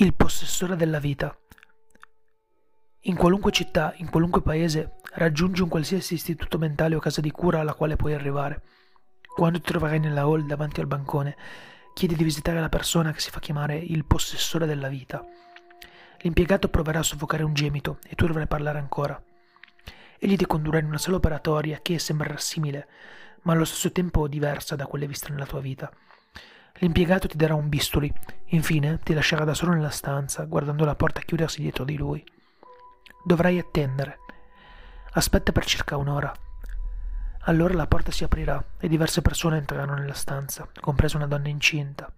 Il possessore della vita. In qualunque città, in qualunque paese, raggiungi un qualsiasi istituto mentale o casa di cura alla quale puoi arrivare. Quando ti troverai nella hall davanti al bancone, chiedi di visitare la persona che si fa chiamare il possessore della vita. L'impiegato proverà a soffocare un gemito e tu dovrai parlare ancora. Egli ti condurrà in una sala operatoria che sembrerà simile, ma allo stesso tempo diversa da quelle viste nella tua vita. L'impiegato ti darà un bisturi, infine ti lascerà da solo nella stanza, guardando la porta chiudersi dietro di lui. Dovrai attendere. Aspetta per circa un'ora. Allora la porta si aprirà e diverse persone entreranno nella stanza, compresa una donna incinta.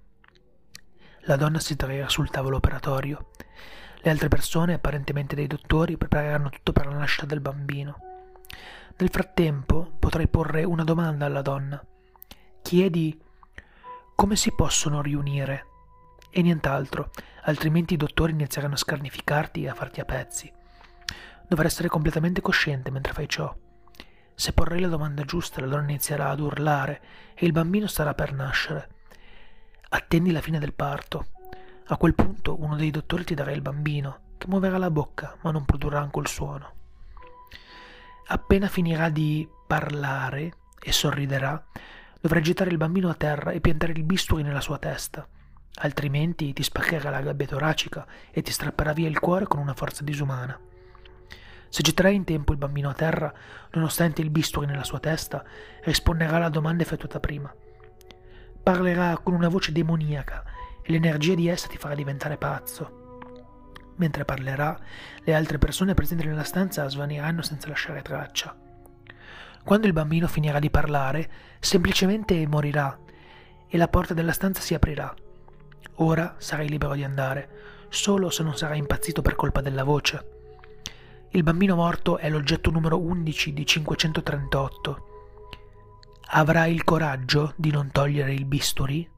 La donna si trarrà sul tavolo operatorio. Le altre persone, apparentemente dei dottori, prepareranno tutto per la nascita del bambino. Nel frattempo potrai porre una domanda alla donna. Chiedi come si possono riunire? E nient'altro, altrimenti i dottori inizieranno a scarnificarti e a farti a pezzi. Dovrai essere completamente cosciente mentre fai ciò. Se porrai la domanda giusta, la donna inizierà ad urlare e il bambino starà per nascere. Attendi la fine del parto. A quel punto uno dei dottori ti darà il bambino, che muoverà la bocca, ma non produrrà ancora il suono. Appena finirà di parlare e sorriderà, Dovrai gettare il bambino a terra e piantare il bisturi nella sua testa, altrimenti ti spaccherà la gabbia toracica e ti strapperà via il cuore con una forza disumana. Se getterai in tempo il bambino a terra, nonostante il bisturi nella sua testa, risponderà alla domanda effettuata prima. Parlerà con una voce demoniaca e l'energia di essa ti farà diventare pazzo. Mentre parlerà, le altre persone presenti nella stanza svaniranno senza lasciare traccia. Quando il bambino finirà di parlare, semplicemente morirà e la porta della stanza si aprirà. Ora sarai libero di andare, solo se non sarai impazzito per colpa della voce. Il bambino morto è l'oggetto numero 11 di 538. Avrai il coraggio di non togliere il bisturi?